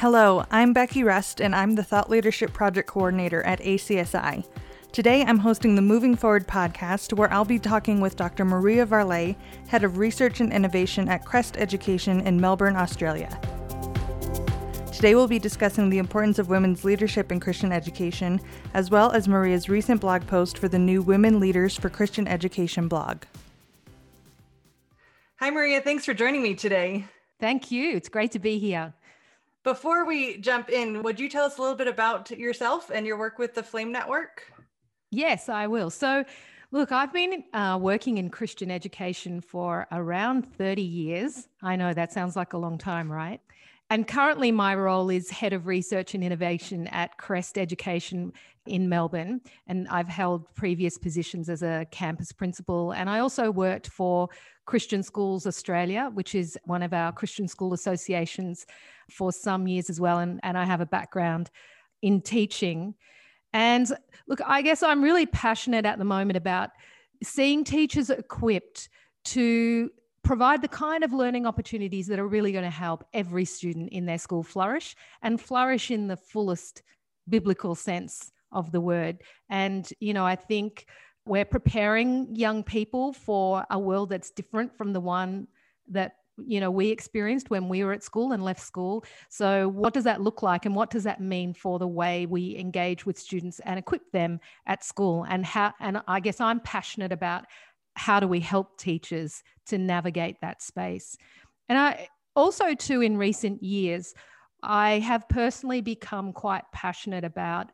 Hello, I'm Becky Rust, and I'm the Thought Leadership Project Coordinator at ACSI. Today, I'm hosting the Moving Forward podcast, where I'll be talking with Dr. Maria Varley, Head of Research and Innovation at Crest Education in Melbourne, Australia. Today, we'll be discussing the importance of women's leadership in Christian education, as well as Maria's recent blog post for the new Women Leaders for Christian Education blog. Hi, Maria. Thanks for joining me today. Thank you. It's great to be here. Before we jump in, would you tell us a little bit about yourself and your work with the Flame Network? Yes, I will. So, look, I've been uh, working in Christian education for around 30 years. I know that sounds like a long time, right? And currently, my role is head of research and innovation at Crest Education in Melbourne. And I've held previous positions as a campus principal. And I also worked for Christian Schools Australia, which is one of our Christian school associations, for some years as well. And, and I have a background in teaching. And look, I guess I'm really passionate at the moment about seeing teachers equipped to provide the kind of learning opportunities that are really going to help every student in their school flourish and flourish in the fullest biblical sense of the word. And, you know, I think we're preparing young people for a world that's different from the one that you know we experienced when we were at school and left school. So what does that look like and what does that mean for the way we engage with students and equip them at school? And how and i guess i'm passionate about how do we help teachers to navigate that space. And i also too in recent years i have personally become quite passionate about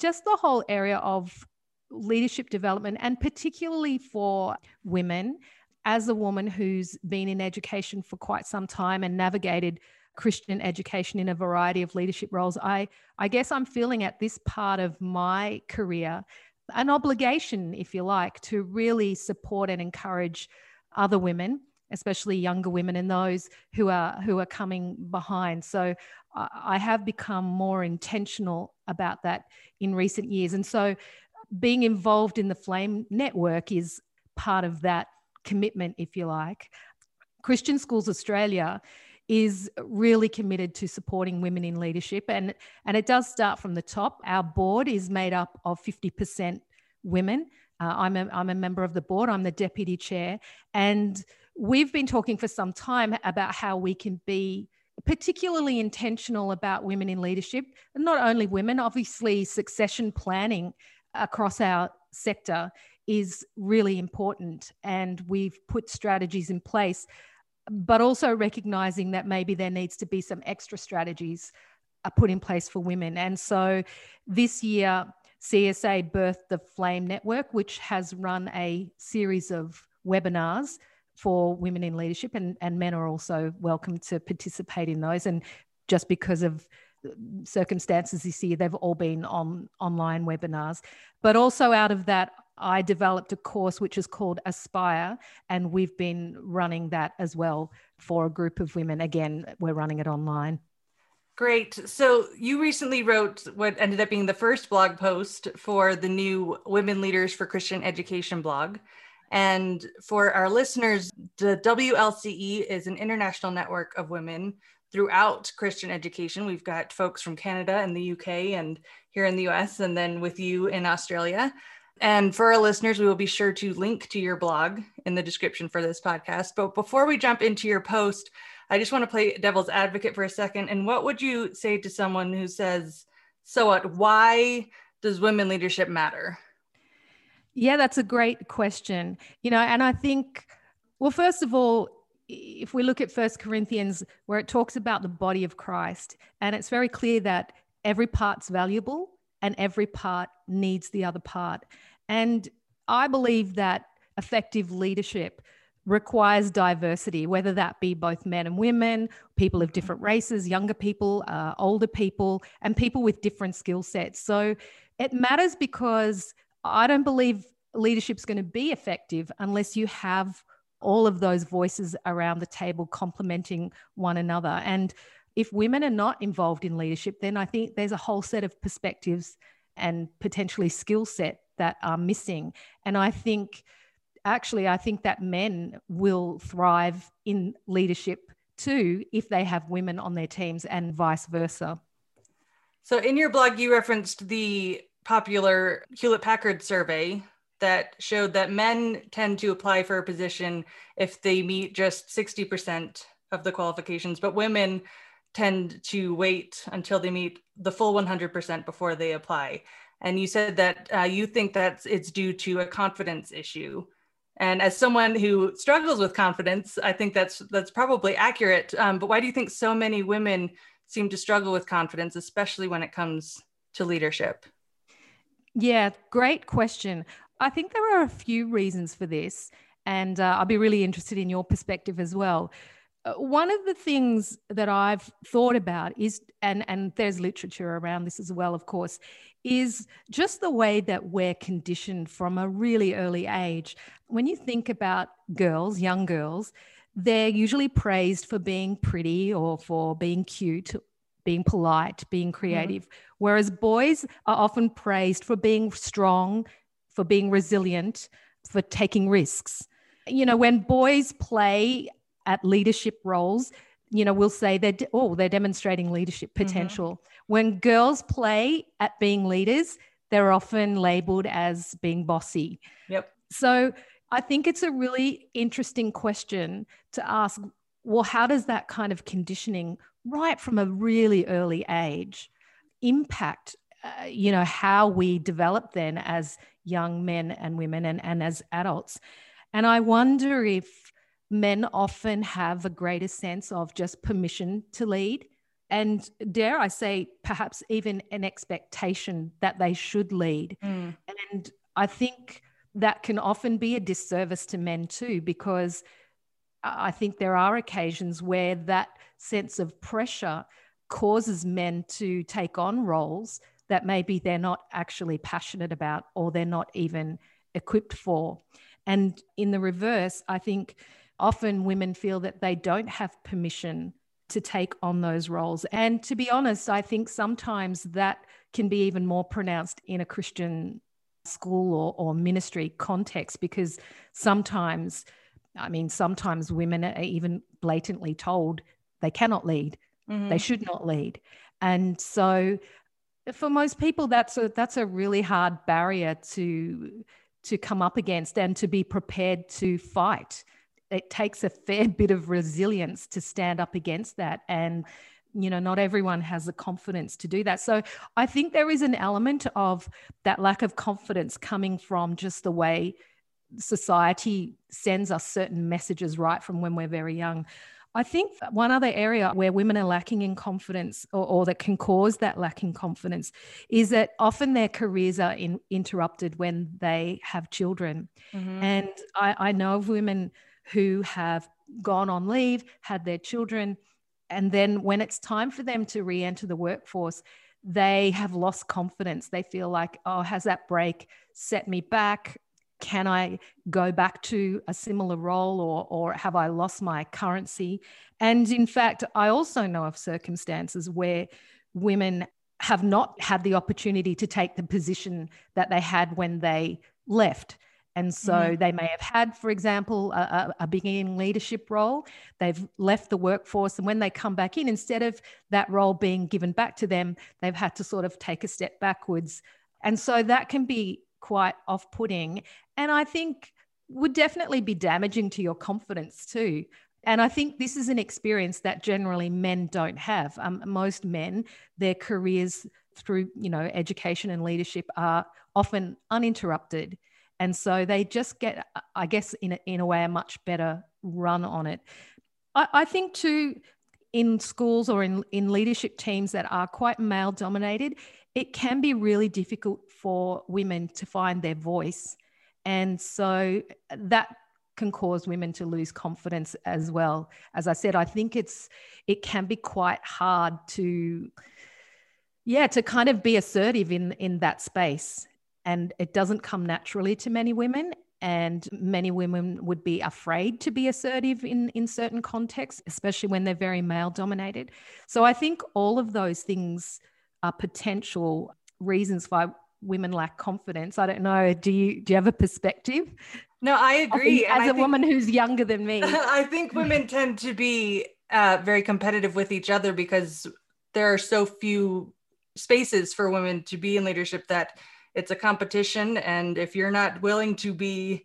just the whole area of leadership development, and particularly for women. As a woman who's been in education for quite some time and navigated Christian education in a variety of leadership roles, I, I guess I'm feeling at this part of my career an obligation, if you like, to really support and encourage other women especially younger women and those who are who are coming behind so i have become more intentional about that in recent years and so being involved in the Flame network is part of that commitment, if you like. Christian Schools Australia is really committed to supporting women in leadership and and it does start from the top our board is made up of 50% women uh, I'm, a, I'm a member of the board i'm the deputy chair and we've been talking for some time about how we can be particularly intentional about women in leadership not only women obviously succession planning across our sector is really important. And we've put strategies in place, but also recognizing that maybe there needs to be some extra strategies uh, put in place for women. And so this year, CSA birthed the Flame Network, which has run a series of webinars for women in leadership, and, and men are also welcome to participate in those. And just because of circumstances this year, they've all been on online webinars. But also out of that, I developed a course which is called Aspire, and we've been running that as well for a group of women. Again, we're running it online. Great. So you recently wrote what ended up being the first blog post for the new Women Leaders for Christian Education blog. And for our listeners, the WLCE is an international network of women throughout Christian education. We've got folks from Canada and the UK and here in the US, and then with you in Australia. And for our listeners, we will be sure to link to your blog in the description for this podcast. But before we jump into your post, I just want to play devil's advocate for a second. And what would you say to someone who says, So what? Why does women leadership matter? Yeah, that's a great question. You know, and I think, well, first of all, if we look at First Corinthians, where it talks about the body of Christ, and it's very clear that every part's valuable and every part needs the other part. And I believe that effective leadership requires diversity, whether that be both men and women, people of different races, younger people, uh, older people, and people with different skill sets. So it matters because I don't believe leadership's going to be effective unless you have all of those voices around the table complementing one another. And if women are not involved in leadership, then I think there's a whole set of perspectives and potentially skill set that are missing. And I think, actually, I think that men will thrive in leadership too if they have women on their teams and vice versa. So, in your blog, you referenced the popular Hewlett Packard survey that showed that men tend to apply for a position if they meet just 60% of the qualifications, but women tend to wait until they meet the full 100% before they apply. And you said that uh, you think that it's due to a confidence issue. And as someone who struggles with confidence, I think that's that's probably accurate. Um, but why do you think so many women seem to struggle with confidence, especially when it comes to leadership? Yeah, great question. I think there are a few reasons for this, and uh, I'll be really interested in your perspective as well. Uh, one of the things that I've thought about is, and, and there's literature around this as well, of course, is just the way that we're conditioned from a really early age. When you think about girls, young girls, they're usually praised for being pretty or for being cute, being polite, being mm-hmm. creative, mm-hmm. whereas boys are often praised for being strong, for being resilient, for taking risks. You know, when boys play at leadership roles, you know, we'll say they're, oh, they're demonstrating leadership mm-hmm. potential. Mm-hmm. When girls play at being leaders, they're often labeled as being bossy. Yep. So I think it's a really interesting question to ask well, how does that kind of conditioning, right from a really early age, impact, uh, you know, how we develop then as young men and women and, and as adults? And I wonder if men often have a greater sense of just permission to lead. And dare I say, perhaps even an expectation that they should lead. Mm. And I think that can often be a disservice to men too, because I think there are occasions where that sense of pressure causes men to take on roles that maybe they're not actually passionate about or they're not even equipped for. And in the reverse, I think often women feel that they don't have permission to take on those roles. And to be honest, I think sometimes that can be even more pronounced in a Christian school or, or ministry context because sometimes, I mean, sometimes women are even blatantly told they cannot lead, mm-hmm. they should not lead. And so for most people, that's a that's a really hard barrier to to come up against and to be prepared to fight. It takes a fair bit of resilience to stand up against that. And you know not everyone has the confidence to do that. So i think there is an element of that lack of confidence coming from just the way society sends us certain messages right from when we're very young I think one other area where women are lacking in confidence or, or, that can cause that lacking confidence is that often their careers are in, interrupted when they have children. Mm-hmm. And I, I know of women who have gone on leave, had their children, and then when it's time for them to re enter the workforce, they have lost confidence. They feel like, oh, has that break set me back? Can I go back to a similar role or, or have I lost my currency? And in fact, I also know of circumstances where women have not had the opportunity to take the position that they had when they left. And so mm-hmm. they may have had, for example, a, a, beginning leadership role. They've left the workforce. And when they come back in, instead of that role being given back to them, they've had to sort of take a step backwards. And so that can be quite off putting. And I think would definitely be damaging to your confidence too. And I think this is an experience that generally men don't have. Um, most men, their careers through you know education and leadership are often uninterrupted and so they just get, I guess, in a, in a way, a much better run on it. I, I think too, in schools or in, in leadership teams that are quite male dominated, it can be really difficult for women to find their voice. And so that can cause women to lose confidence as well. As I said, I think it's it can be quite hard to yeah, to kind of be assertive in in that space and it doesn't come naturally to many women and many women would be afraid to be assertive in in certain contexts especially when they're very male dominated so i think all of those things are potential reasons why women lack confidence. I don't know. Do you do you have a perspective? No i agree I as a think, woman who's younger than me. I think women tend to be uh, very competitive with each other because there are so few spaces for women to be in leadership that it's a competition and if you're not willing to be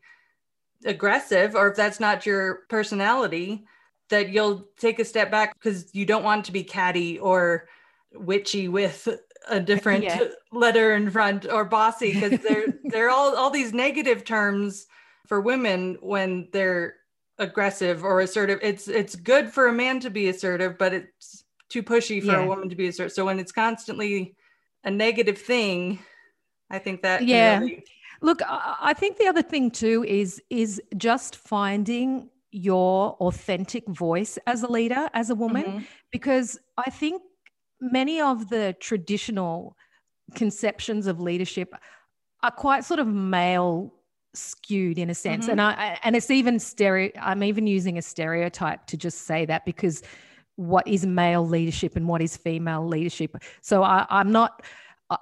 aggressive or if that's not your personality that you'll take a step back because you don't want to be catty or witchy with a different yeah. letter in front or bossy because they're they're all all these negative terms for women when they're aggressive or assertive it's it's good for a man to be assertive but it's too pushy for yeah. a woman to be assertive so when it's constantly a negative thing i think that yeah really... look i think the other thing too is is just finding your authentic voice as a leader as a woman mm-hmm. because i think many of the traditional conceptions of leadership are quite sort of male skewed in a sense mm-hmm. and i and it's even stereo i'm even using a stereotype to just say that because what is male leadership and what is female leadership so I, i'm not uh,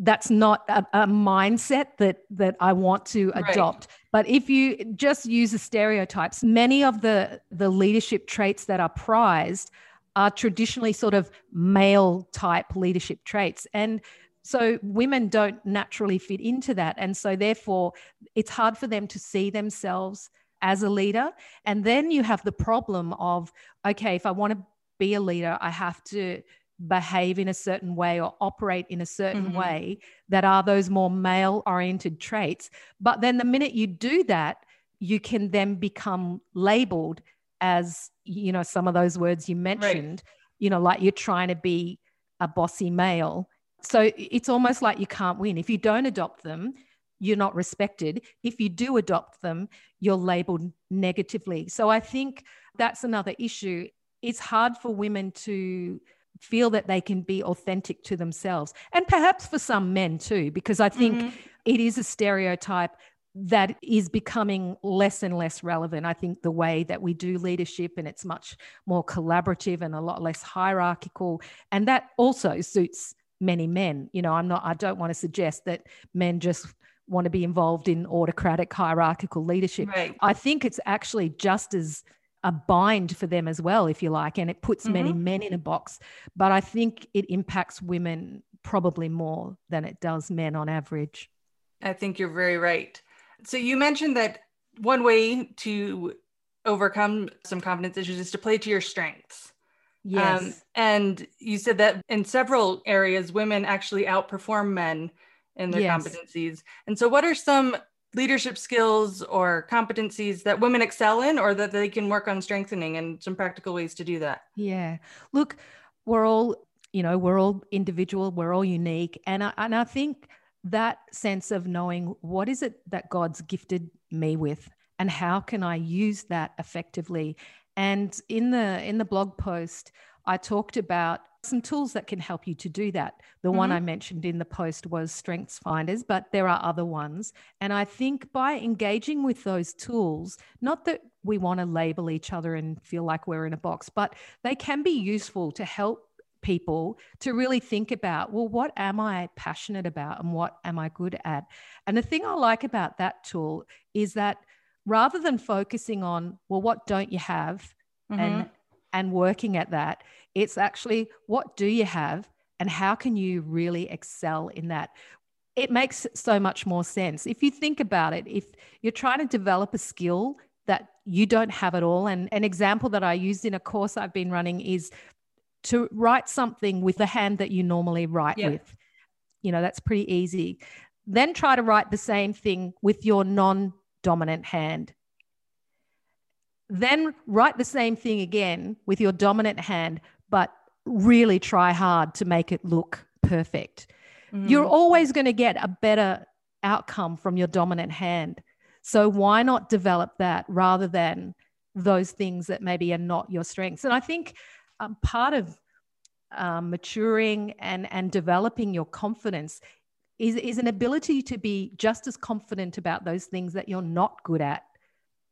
that's not a, a, mindset that that i want to adopt right. but if you just use the stereotypes many of the the leadership traits that are prized are traditionally sort of male type leadership traits. And so women don't naturally fit into that. And so, therefore, it's hard for them to see themselves as a leader. And then you have the problem of, okay, if I want to be a leader, I have to behave in a certain way or operate in a certain mm-hmm. way that are those more male oriented traits. But then the minute you do that, you can then become labeled as you know some of those words you mentioned right. you know like you're trying to be a bossy male. So it's almost like you can't win. If you don't adopt them you're not respected. If you do adopt them you're labeled negatively. So i think that's another issue. It's hard for women to feel that they can be authentic to themselves and perhaps for some men too because i think mm-hmm. it is a stereotype that is becoming less and less relevant. I think the way that we do leadership and it's much more collaborative and a lot less hierarchical. And that also suits many men. You know, I'm not, I don't want to suggest that men just want to be involved in autocratic hierarchical leadership. Right. I think it's actually just as a bind for them as well, if you like, and it puts mm-hmm. many men in a box. But I think it impacts women probably more than it does men on average. I think you're very right. So you mentioned that one way to overcome some confidence issues is to play to your strengths. Yes. Um, and you said that in several areas, women actually outperform men in their yes. competencies. And so, what are some leadership skills or competencies that women excel in or that they can work on strengthening and some practical ways to do that? Yeah. Look, we're all, you know, we're all individual, we're all unique. And I, and I think that sense of knowing what is it that God's gifted me with and how can I use that effectively. And in the in the blog post, I talked about some tools that can help you to do that. The mm-hmm. one I mentioned in the post was Strengths Finders, but there are other ones. And I think by engaging with those tools, not that we want to label each other and feel like we're in a box, but they can be useful to help people to really think about well what am i passionate about and what am i good at? And the thing i like about that tool is that rather than focusing on well what don't you have? Mm-hmm. and and working at that it's actually what do you have and how can you really excel in that? It makes so much more sense. If you think about it if you're trying to develop a skill that you don't have at all and an example that i used in a course i've been running is to write something with the hand that you normally write yep. with. You know, that's pretty easy. Then try to write the same thing with your non dominant hand. Then write the same thing again with your dominant hand, but really try hard to make it look perfect. Mm. You're always going to get a better outcome from your dominant hand. So why not develop that rather than those things that maybe are not your strengths? And I think um, part of um, maturing and, and developing your confidence is, is an ability to be just as confident about those things that you're not good at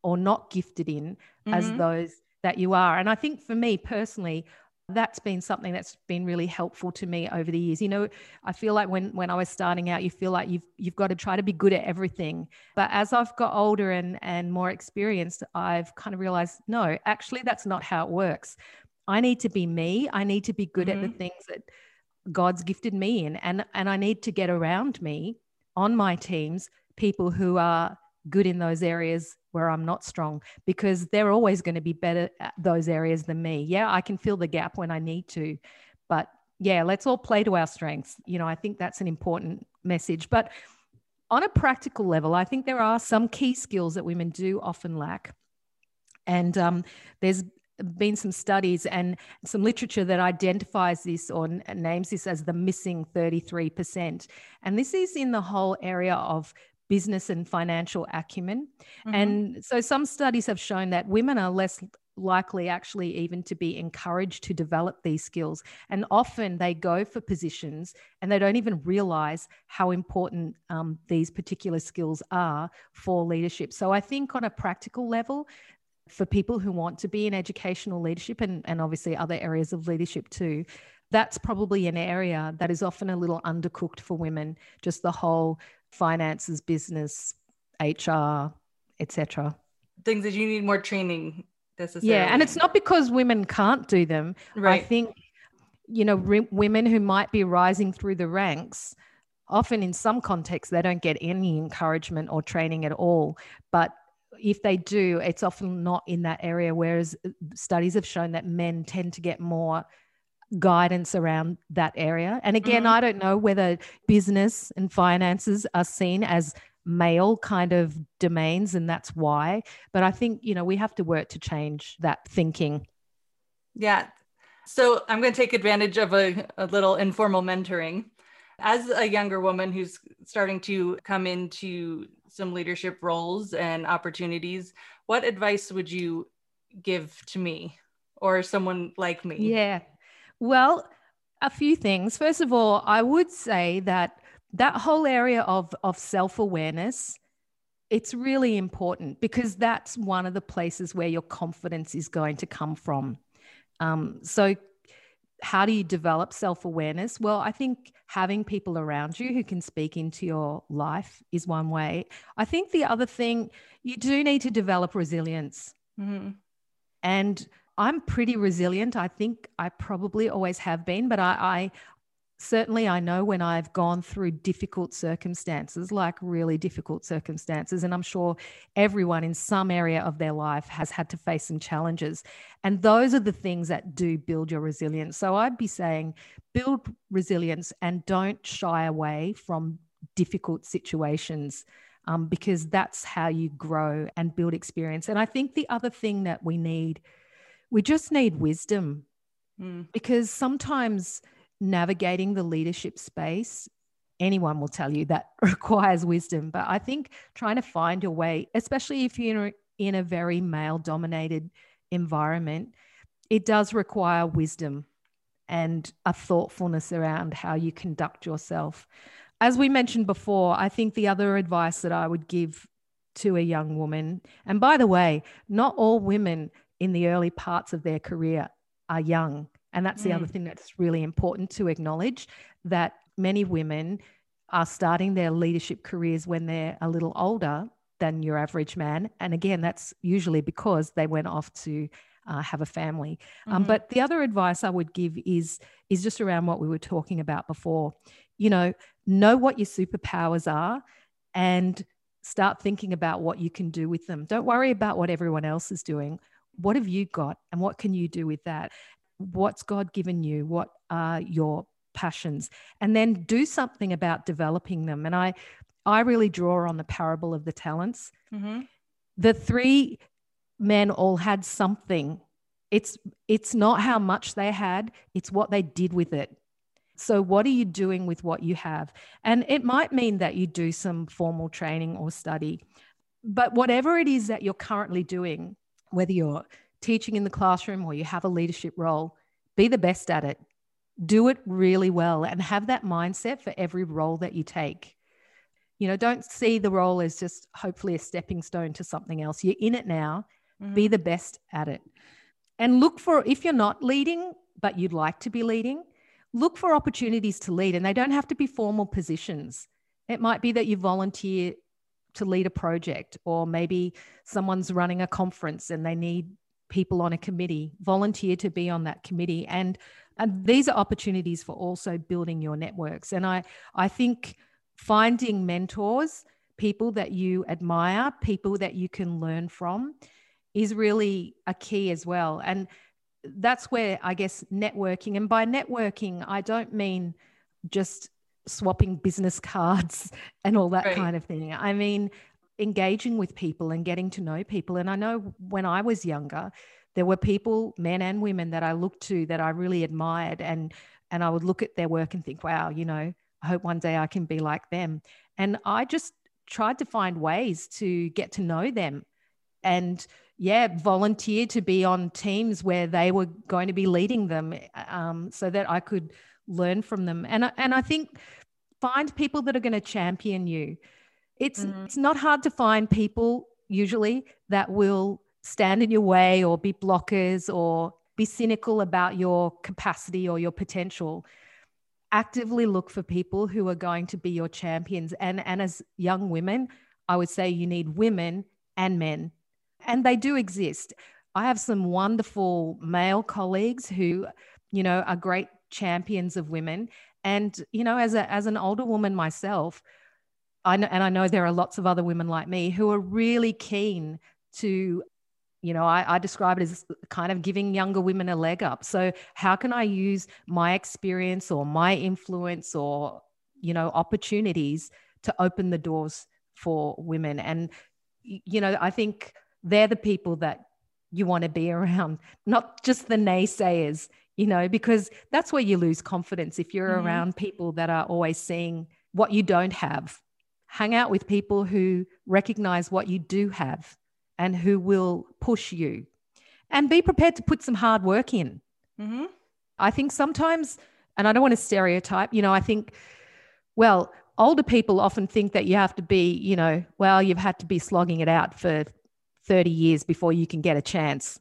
or not gifted in mm-hmm. as those that you are. And I think for me personally, that's been something that's been really helpful to me over the years. You know, I feel like when when I was starting out, you feel like you've you've got to try to be good at everything. But as I've got older and and more experienced, I've kind of realized no, actually that's not how it works. I need to be me. I need to be good mm-hmm. at the mm-hmm. things that God's gifted me in and and I need to get around me on my teams people who are good in those areas where I'm not strong because they're always going to be better at those areas than me. Yeah, I can fill the gap when I need to, but yeah, let's all play to our strengths. You know, I think that's an important message. But on a practical level, I think there are some key skills that women do often lack. And um, there's been some studies and some literature that identifies this or names this as the missing 33%. And this is in the whole area of business and financial acumen. Mm-hmm. And so some studies have shown that women are less likely actually even to be encouraged to develop these skills. And often they go for positions and they don't even realize how important um, these particular skills are for leadership. So I think on a practical level, for people who want to be in educational leadership and, and obviously other areas of leadership too, that's probably an area that is often a little undercooked for women, just the whole finances, business, HR, etc. Things that you need more training necessarily. Yeah, and it's not because women can't do them. Right. I think you know re- women who might be rising through the ranks often in some contexts they don't get any encouragement or training at all but if they do it's often not in that area whereas uh, studies have shown that men tend to get more guidance around that area. And again, mm-hmm. I don't know whether business and finances are seen as male kind of domains and that's why, but I think, you know, we have to work to change that thinking. Yeah. So I'm going to take advantage of a, a little informal mentoring. As a younger woman who's starting to come into some leadership roles and opportunities, what advice would you give to me or someone like me? Yeah. Well, a few things. First of all, I would say that that whole area of, of self awareness, it's really important because that's one of the places where your confidence is going to come from. Um, so, how do you develop self awareness? Well, I think having people around you who can speak into your life is one way. I think the other thing, you do need to develop resilience. Mm-hmm. And I'm pretty resilient. I think I probably always have been, but I, I certainly I know when I've gone through difficult circumstances, like really difficult circumstances, and I'm sure everyone in some area of their life has had to face some challenges. And those are the things that do build your resilience. So I'd be saying build resilience and don't shy away from difficult situations. Um, because that's how you grow and build experience. And I think the other thing that we need we just need wisdom mm. because sometimes navigating the leadership space anyone will tell you that requires wisdom but i think trying to find your way especially if you're in a very male dominated environment it does require wisdom and a thoughtfulness around how you conduct yourself as we mentioned before i think the other advice that i would give to a young woman and by the way not all women in the early parts of their career are young. And that's the other mm. thing that's really important to acknowledge that many women are starting their leadership careers when they're a little older than your average man. And again, that's usually because they went off to uh, have a family. Um, mm-hmm. Um, but the other advice I would give is is just around what we were talking about before. You know, know what your superpowers are, and start thinking about what you can do with them. Don't worry about what everyone else is doing what have you got and what can you do with that? What's God given you? What are your passions? And then do something about developing them. And I, I really draw on the parable of the talents. Mm-hmm. The three men all had something. It's it's not how much they had, it's what they did with it. So, what are you doing with what you have? And it might mean that you do some formal training or study, but whatever it is that you're currently doing, whether you're teaching in the classroom or you have a leadership role, be the best at it. Do it really well and have that mindset for every role that you take. You know, don't see the role as just hopefully a stepping stone to something else. You're in it now, mm-hmm. be the best at it. and look for if you're not leading, but you'd like to be leading, look for opportunities to lead. And they don't have to be formal positions. It might be that you volunteer to lead a project, or maybe someone's running a conference and they need people on a committee. Volunteer to be on that committee. And, and these are opportunities for also building your networks. And I, I think finding mentors, people that you admire, people that you can learn from, is really a key as well. And that's where I guess networking, and by networking, I don't mean just swapping business cards and all that right. kind of thing. I mean, engaging with people and getting to know people. And I know when I was younger, there were people, men and women, that I looked to that I really admired. And, and I would look at their work and think, wow, you know, I hope one day I can be like them. And I just tried to find ways to get to know them and yeah, volunteer to be on teams where they were going to be leading them, um, so that I could learn from them. And and I think find people that are going to champion you. It's mm-hmm. it's not hard to find people usually that will stand in your way or be blockers or be cynical about your capacity or your potential actively look for people who are going to be your champions and and as young women i would say you need women and men and they do exist. I have some wonderful male colleagues who, you know, are great champions of women. And, you know, as, a, as an older woman myself, I know, and I know there are lots of other women like me who are really keen to, you know, I, I describe it as kind of giving younger women a leg up. So, how can I use my experience or my influence or, you know, opportunities to open the doors for women? And, you know, I think they're the people that you want to be around, not just the naysayers, you know, because that's where you lose confidence if you're mm-hmm. around people that are always seeing what you don't have. Hang out with people who recognize what you do have and who will push you. And be prepared to put some hard work in. Mm-hmm. I think sometimes, and I don't want to stereotype, you know, I think, well, older people often think that you have to be, you know, well, you've had to be slogging it out for 30 years before you can get a chance.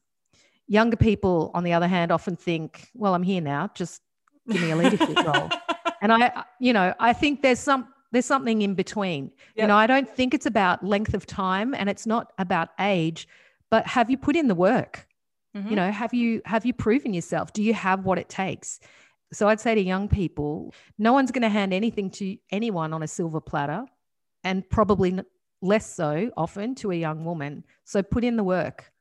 Younger people, on the other hand, often think, well, I'm here now, just give me a leadership role. And I, you know, I think there's some there's something in between. Yep. You know, I don't think it's about length of time and it's not about age, but have you put in the work? Mm-hmm. You know, have you have you proven yourself? Do you have what it takes? So I'd say to young people, no one's going to hand anything to anyone on a silver platter and probably less so often to a young woman. So put in the work.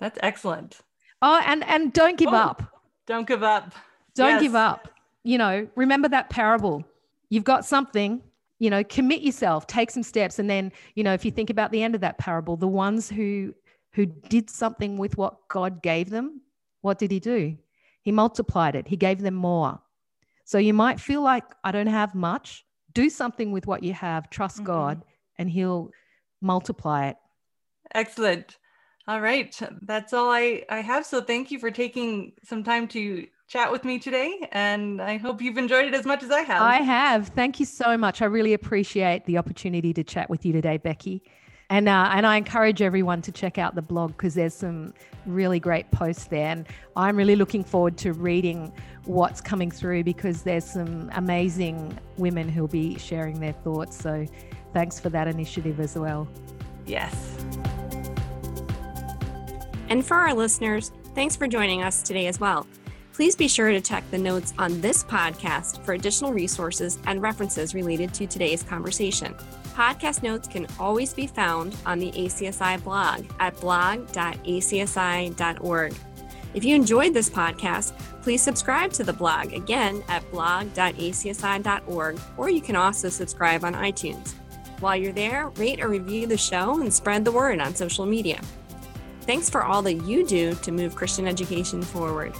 That's excellent. Oh, and and don't give oh, up. Don't give up. Don't yes. give up. You know, remember that parable. You've got something, you know, commit yourself, take some steps and then, you know, if you think about the end of that parable, the ones who who did something with what God gave them, what did he do? He multiplied it. He gave them more. So you might feel like I don't have much. Do something with what you have. Trust mm-hmm. God and he'll multiply it. Excellent. All right. That's all I, I have. So thank you for taking some time to chat with me today. And I hope you've enjoyed it as much as I have. I have. Thank you so much. I really appreciate the opportunity to chat with you today, Becky. And, uh, and I encourage everyone to check out the blog because there's some really great posts there. And I'm really looking forward to reading what's coming through because there's some amazing women who'll be sharing their thoughts. So thanks for that initiative as well. Yes. And for our listeners, thanks for joining us today as well. Please be sure to check the notes on this podcast for additional resources and references related to today's conversation. Podcast notes can always be found on the ACSI blog at blog.acsi.org. If you enjoyed this podcast, please subscribe to the blog again at blog.acsi.org, or you can also subscribe on iTunes. While you're there, rate or review the show and spread the word on social media. Thanks for all that you do to move Christian education forward.